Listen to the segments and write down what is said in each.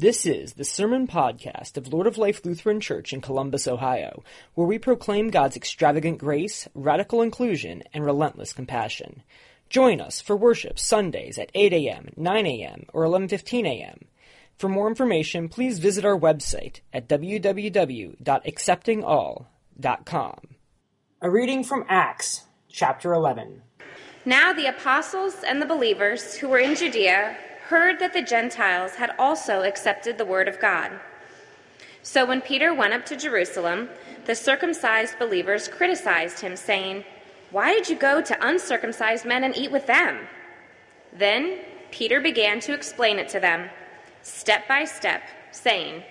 This is the Sermon Podcast of Lord of Life Lutheran Church in Columbus, Ohio, where we proclaim God's extravagant grace, radical inclusion, and relentless compassion. Join us for worship Sundays at 8 a.m., 9 a.m., or 11:15 a.m. For more information, please visit our website at www.acceptingall.com. A reading from Acts, chapter 11. Now the apostles and the believers who were in Judea heard that the Gentiles had also accepted the word of God. So when Peter went up to Jerusalem, the circumcised believers criticized him, saying, Why did you go to uncircumcised men and eat with them? Then Peter began to explain it to them, step by step, saying,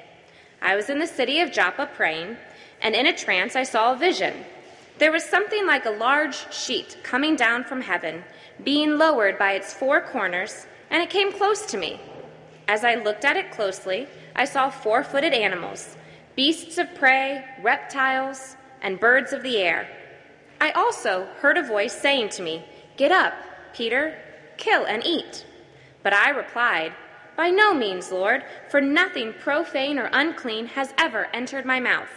I was in the city of Joppa praying, and in a trance I saw a vision. There was something like a large sheet coming down from heaven, being lowered by its four corners and it came close to me. As I looked at it closely, I saw four footed animals, beasts of prey, reptiles, and birds of the air. I also heard a voice saying to me, Get up, Peter, kill and eat. But I replied, By no means, Lord, for nothing profane or unclean has ever entered my mouth.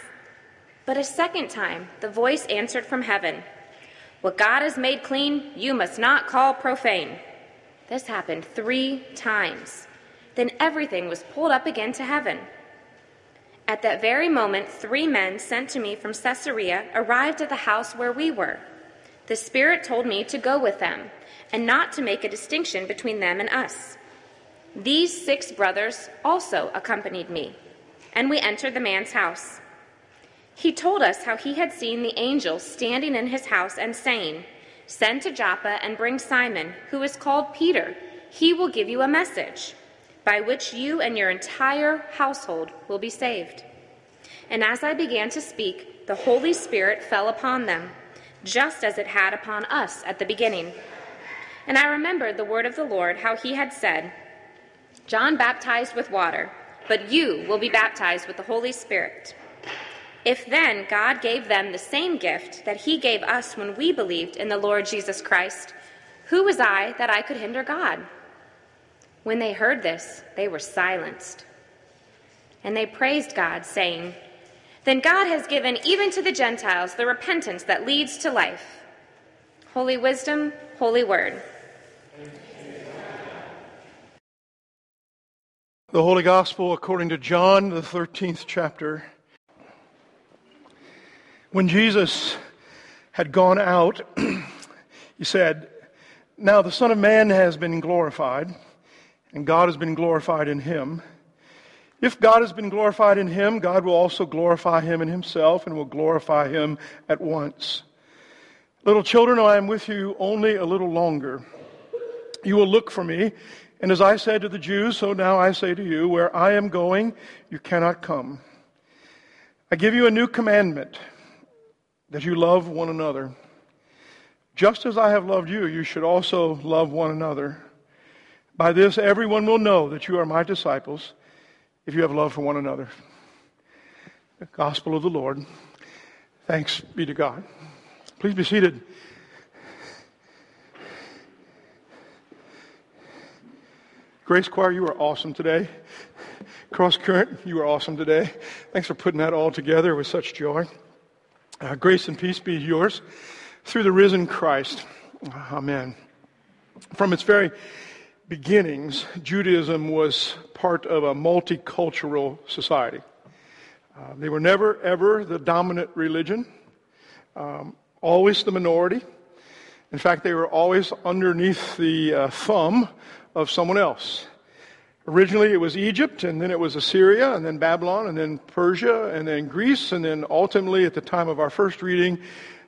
But a second time the voice answered from heaven, What God has made clean, you must not call profane. This happened three times. Then everything was pulled up again to heaven. At that very moment, three men sent to me from Caesarea arrived at the house where we were. The Spirit told me to go with them, and not to make a distinction between them and us. These six brothers also accompanied me, and we entered the man's house. He told us how he had seen the angel standing in his house and saying, Send to Joppa and bring Simon, who is called Peter. He will give you a message by which you and your entire household will be saved. And as I began to speak, the Holy Spirit fell upon them, just as it had upon us at the beginning. And I remembered the word of the Lord, how he had said, John baptized with water, but you will be baptized with the Holy Spirit. If then God gave them the same gift that he gave us when we believed in the Lord Jesus Christ, who was I that I could hinder God? When they heard this, they were silenced. And they praised God, saying, Then God has given even to the Gentiles the repentance that leads to life. Holy wisdom, holy word. The Holy Gospel according to John, the 13th chapter. When Jesus had gone out, he said, Now the Son of Man has been glorified, and God has been glorified in him. If God has been glorified in him, God will also glorify him in himself and will glorify him at once. Little children, I am with you only a little longer. You will look for me, and as I said to the Jews, so now I say to you, where I am going, you cannot come. I give you a new commandment that you love one another. Just as I have loved you, you should also love one another. By this, everyone will know that you are my disciples if you have love for one another. The gospel of the Lord. Thanks be to God. Please be seated. Grace Choir, you are awesome today. Cross Current, you are awesome today. Thanks for putting that all together with such joy. Uh, grace and peace be yours through the risen Christ. Amen. From its very beginnings, Judaism was part of a multicultural society. Uh, they were never, ever the dominant religion, um, always the minority. In fact, they were always underneath the uh, thumb of someone else. Originally, it was Egypt, and then it was Assyria, and then Babylon, and then Persia, and then Greece, and then ultimately, at the time of our first reading,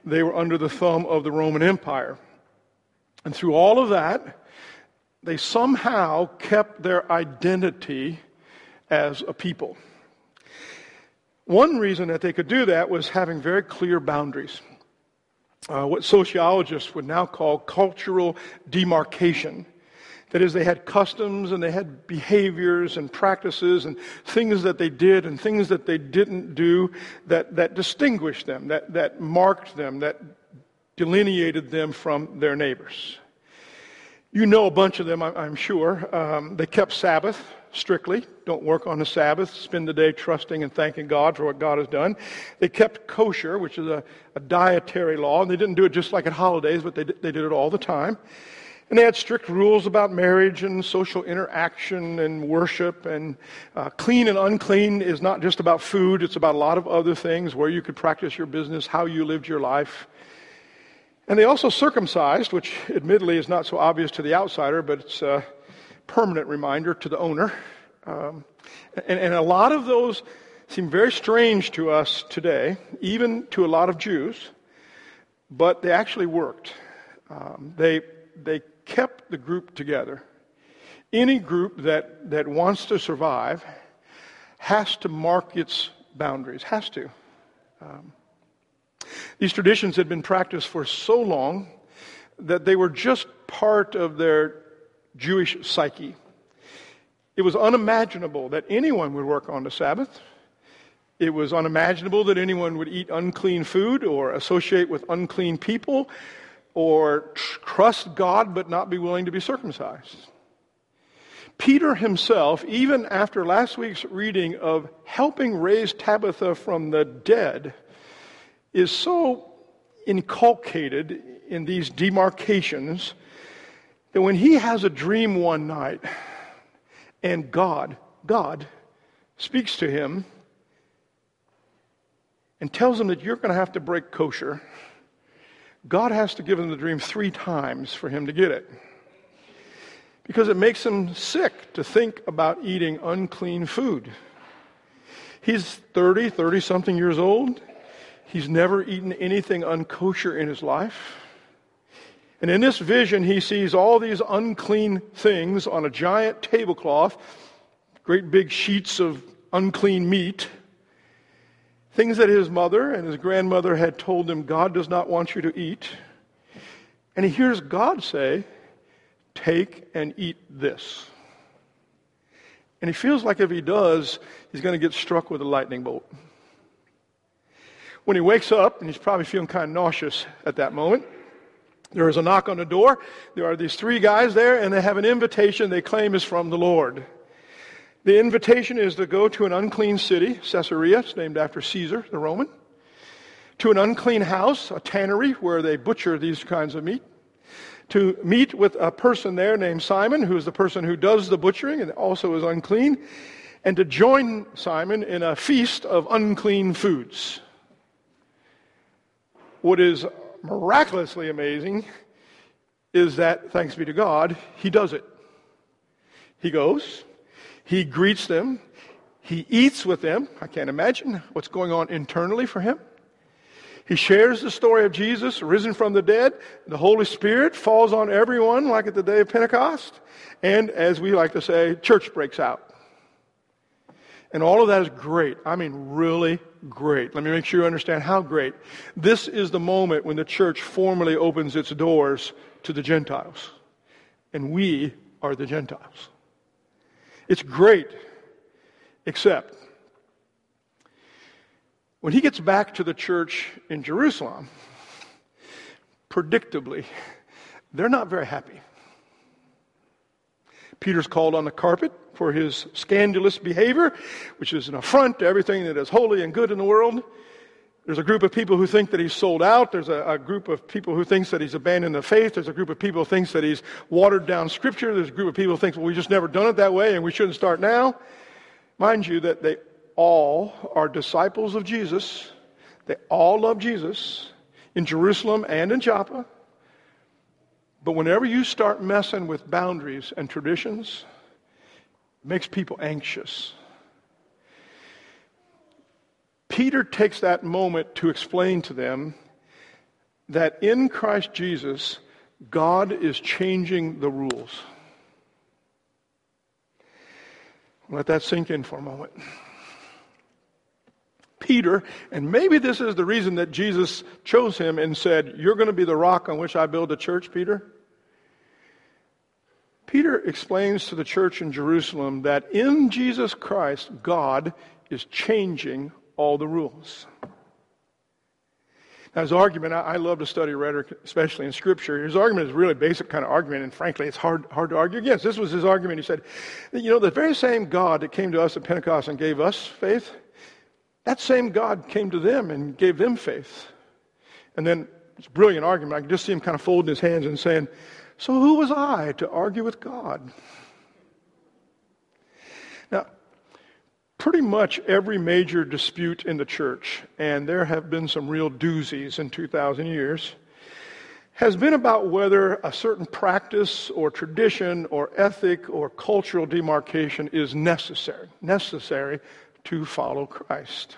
they were under the thumb of the Roman Empire. And through all of that, they somehow kept their identity as a people. One reason that they could do that was having very clear boundaries. Uh, what sociologists would now call cultural demarcation. That is, they had customs and they had behaviors and practices and things that they did and things that they didn't do that, that distinguished them, that, that marked them, that delineated them from their neighbors. You know a bunch of them, I'm sure. Um, they kept Sabbath, strictly. Don't work on the Sabbath. Spend the day trusting and thanking God for what God has done. They kept kosher, which is a, a dietary law. And they didn't do it just like at holidays, but they, they did it all the time. And they had strict rules about marriage and social interaction and worship. And uh, clean and unclean is not just about food, it's about a lot of other things where you could practice your business, how you lived your life. And they also circumcised, which admittedly is not so obvious to the outsider, but it's a permanent reminder to the owner. Um, and, and a lot of those seem very strange to us today, even to a lot of Jews, but they actually worked. Um, they, they kept the group together. Any group that, that wants to survive has to mark its boundaries, has to. Um, these traditions had been practiced for so long that they were just part of their Jewish psyche. It was unimaginable that anyone would work on the Sabbath. It was unimaginable that anyone would eat unclean food or associate with unclean people or trust God but not be willing to be circumcised. Peter himself, even after last week's reading of helping raise Tabitha from the dead, is so inculcated in these demarcations that when he has a dream one night and God, God speaks to him and tells him that you're going to have to break kosher God has to give him the dream three times for him to get it. Because it makes him sick to think about eating unclean food. He's 30, 30 something years old. He's never eaten anything unkosher in his life. And in this vision, he sees all these unclean things on a giant tablecloth, great big sheets of unclean meat. Things that his mother and his grandmother had told him God does not want you to eat. And he hears God say, Take and eat this. And he feels like if he does, he's going to get struck with a lightning bolt. When he wakes up, and he's probably feeling kind of nauseous at that moment, there is a knock on the door. There are these three guys there, and they have an invitation they claim is from the Lord. The invitation is to go to an unclean city, Caesarea, it's named after Caesar, the Roman, to an unclean house, a tannery where they butcher these kinds of meat, to meet with a person there named Simon, who is the person who does the butchering and also is unclean, and to join Simon in a feast of unclean foods. What is miraculously amazing is that, thanks be to God, he does it. He goes, he greets them. He eats with them. I can't imagine what's going on internally for him. He shares the story of Jesus risen from the dead. The Holy Spirit falls on everyone like at the day of Pentecost. And as we like to say, church breaks out. And all of that is great. I mean, really great. Let me make sure you understand how great. This is the moment when the church formally opens its doors to the Gentiles. And we are the Gentiles. It's great, except when he gets back to the church in Jerusalem, predictably, they're not very happy. Peter's called on the carpet for his scandalous behavior, which is an affront to everything that is holy and good in the world. There's a group of people who think that he's sold out. There's a, a, group of people who thinks that he's abandoned the faith. There's a group of people who thinks that he's watered down scripture. There's a group of people who thinks, well, we just never done it that way and we shouldn't start now. Mind you that they all are disciples of Jesus. They all love Jesus in Jerusalem and in Joppa. But whenever you start messing with boundaries and traditions, it makes people anxious. Peter takes that moment to explain to them that in Christ Jesus, God is changing the rules. Let that sink in for a moment. Peter, and maybe this is the reason that Jesus chose him and said, You're going to be the rock on which I build a church, Peter. Peter explains to the church in Jerusalem that in Jesus Christ, God is changing all the rules. Now, his argument, I, I, love to study rhetoric, especially in Scripture. His argument is a really basic kind of argument, and frankly, it's hard, hard to argue against. This was his argument. He said, You know, the very same God that came to us at Pentecost and gave us faith, that same God came to them and gave them faith. And then it's a brilliant argument. I can just see him kind of folding his hands and saying, So who was I to argue with God? Pretty much every major dispute in the church, and there have been some real doozies in 2,000 years, has been about whether a certain practice or tradition or ethic or cultural demarcation is necessary, necessary to follow Christ.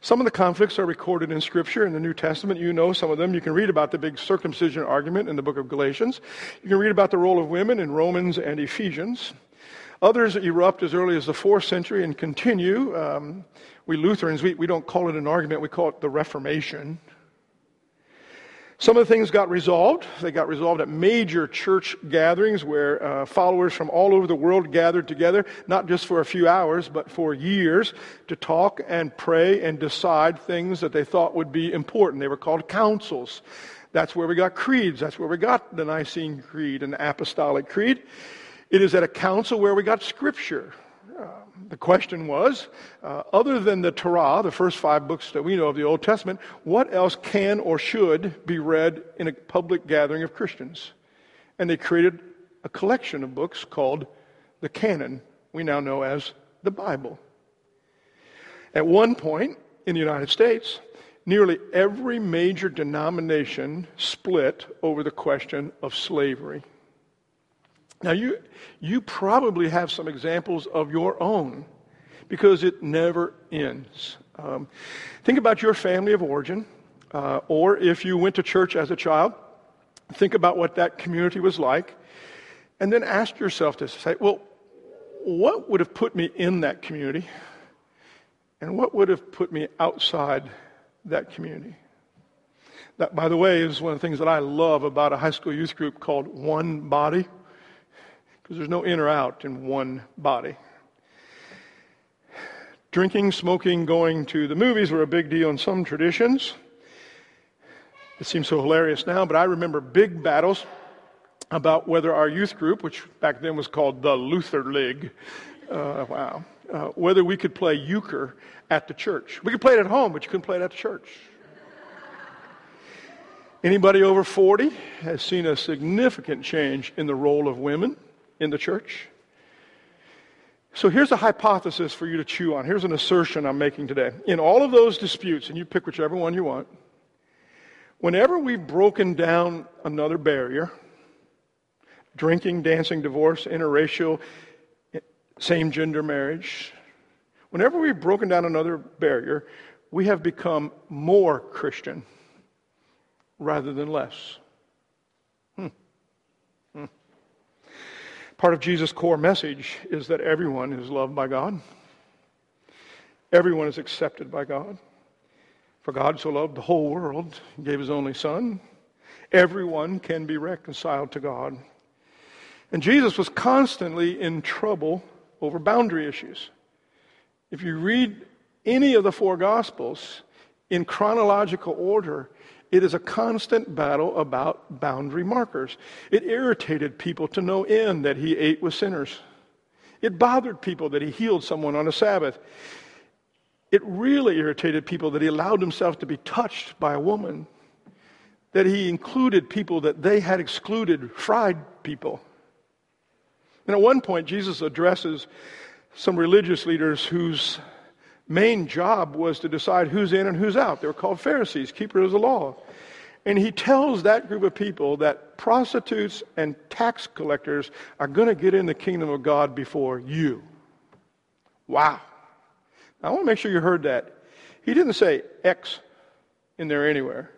Some of the conflicts are recorded in Scripture in the New Testament. You know some of them. You can read about the big circumcision argument in the book of Galatians. You can read about the role of women in Romans and Ephesians. Others erupt as early as the fourth century and continue. Um, we Lutherans, we, we don't call it an argument, we call it the Reformation. Some of the things got resolved. They got resolved at major church gatherings where uh, followers from all over the world gathered together, not just for a few hours, but for years to talk and pray and decide things that they thought would be important. They were called councils. That's where we got creeds. That's where we got the Nicene Creed and the Apostolic Creed. It is at a council where we got Scripture. The question was uh, other than the Torah, the first five books that we know of the Old Testament, what else can or should be read in a public gathering of Christians? And they created a collection of books called the canon, we now know as the Bible. At one point in the United States, nearly every major denomination split over the question of slavery. Now, you, you probably have some examples of your own because it never ends. Um, think about your family of origin, uh, or if you went to church as a child, think about what that community was like, and then ask yourself this say, well, what would have put me in that community, and what would have put me outside that community? That, by the way, is one of the things that I love about a high school youth group called One Body because there's no in or out in one body. Drinking, smoking, going to the movies were a big deal in some traditions. It seems so hilarious now, but I remember big battles about whether our youth group, which back then was called the Luther League, uh, wow, uh, whether we could play euchre at the church. We could play it at home, but you couldn't play it at the church. Anybody over 40 has seen a significant change in the role of women in the church? So here's a hypothesis for you to chew on. Here's an assertion I'm making today. In all of those disputes, and you pick whichever one you want, whenever we've broken down another barrier, drinking, dancing, divorce, interracial, same gender marriage, whenever we've broken down another barrier, we have become more Christian rather than less. Part of Jesus' core message is that everyone is loved by God. Everyone is accepted by God. For God so loved the whole world, he gave his only Son. Everyone can be reconciled to God. And Jesus was constantly in trouble over boundary issues. If you read any of the four Gospels in chronological order, it is a constant battle about boundary markers. It irritated people to no end that he ate with sinners. It bothered people that he healed someone on a Sabbath. It really irritated people that he allowed himself to be touched by a woman, that he included people that they had excluded, fried people. And at one point, Jesus addresses some religious leaders whose main job was to decide who's in and who's out. They were called Pharisees, keepers of the law. And he tells that group of people that prostitutes and tax collectors are going to get in the kingdom of God before you. Wow. I want to make sure you heard that. He didn't say X in there anywhere.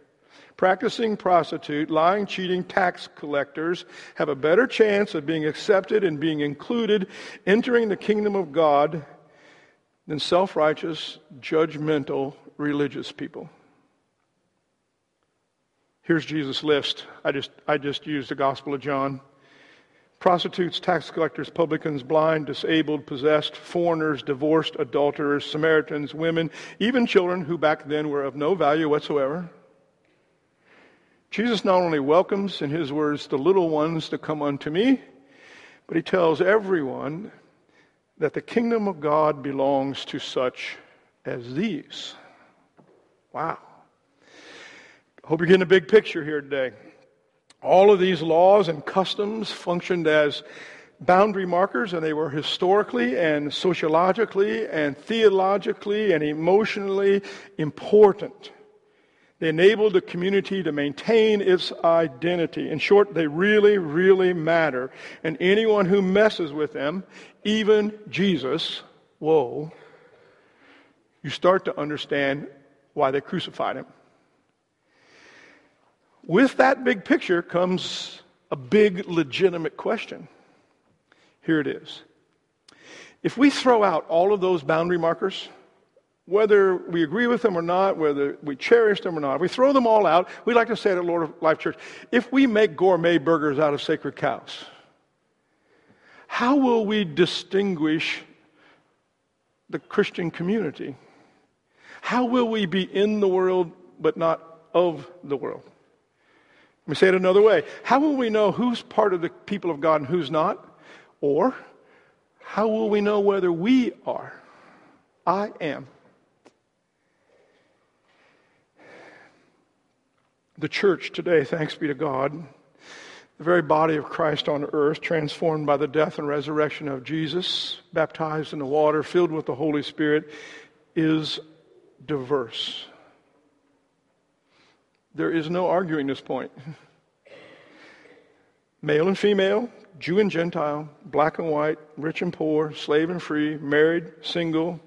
Practicing prostitute, lying, cheating tax collectors have a better chance of being accepted and being included, entering the kingdom of God than self righteous, judgmental, religious people. Here's Jesus' list. I just, I just used the Gospel of John. prostitutes, tax collectors, publicans, blind, disabled, possessed, foreigners, divorced, adulterers, Samaritans, women, even children who back then were of no value whatsoever. Jesus not only welcomes, in his words, the little ones to come unto me, but he tells everyone that the kingdom of God belongs to such as these. Wow. Hope you're getting a big picture here today. All of these laws and customs functioned as boundary markers, and they were historically and sociologically and theologically and emotionally important. They enabled the community to maintain its identity. In short, they really, really matter. And anyone who messes with them, even Jesus, whoa, you start to understand why they crucified him. With that big picture comes a big legitimate question. Here it is. If we throw out all of those boundary markers, whether we agree with them or not, whether we cherish them or not, if we throw them all out, we like to say at Lord of Life Church, if we make gourmet burgers out of sacred cows, how will we distinguish the Christian community? How will we be in the world but not of the world? Let me say it another way. How will we know who's part of the people of God and who's not? Or how will we know whether we are? I am. The church today, thanks be to God, the very body of Christ on earth, transformed by the death and resurrection of Jesus, baptized in the water, filled with the Holy Spirit, is diverse. There is no arguing this point. Male and female, Jew and Gentile, black and white, rich and poor, slave and free, married, single,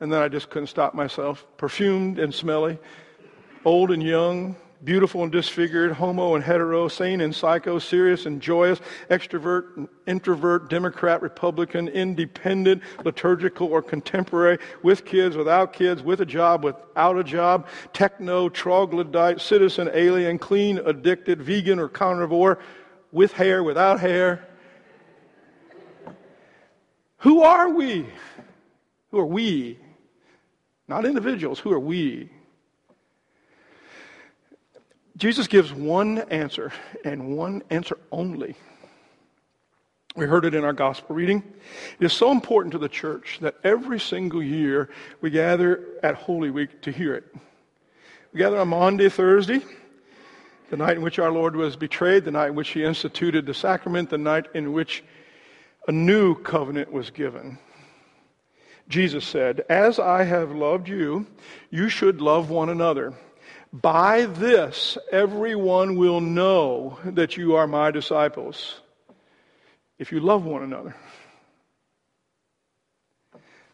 and then I just couldn't stop myself. Perfumed and smelly, old and young, beautiful and disfigured, homo and hetero, sane and psycho, serious and joyous, extrovert introvert, Democrat, Republican, independent, liturgical or contemporary, with kids, without kids, with a job, without a job, techno, troglodyte, citizen, alien, clean, addicted, vegan or carnivore, with hair, without hair. Who are we? Who are we? Not individuals. Who are we? Jesus gives one answer and one answer only. We heard it in our gospel reading. It is so important to the church that every single year we gather at Holy Week to hear it. We gather on Maundy, Thursday, the night in which our Lord was betrayed, the night in which he instituted the sacrament, the night in which a new covenant was given. Jesus said, As I have loved you, you should love one another. By this, everyone will know that you are my disciples if you love one another.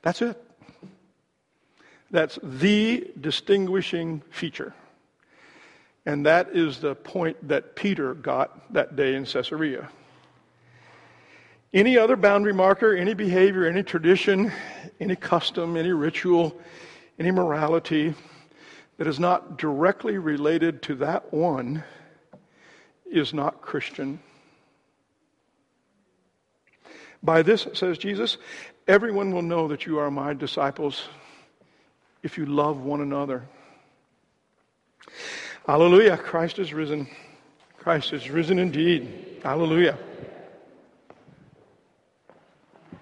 That's it. That's the distinguishing feature. And that is the point that Peter got that day in Caesarea. Any other boundary marker, any behavior, any tradition, any custom, any ritual, any morality, that is not directly related to that one is not Christian. By this, says Jesus, everyone will know that you are my disciples if you love one another. Hallelujah. Christ is risen. Christ is risen indeed. Hallelujah.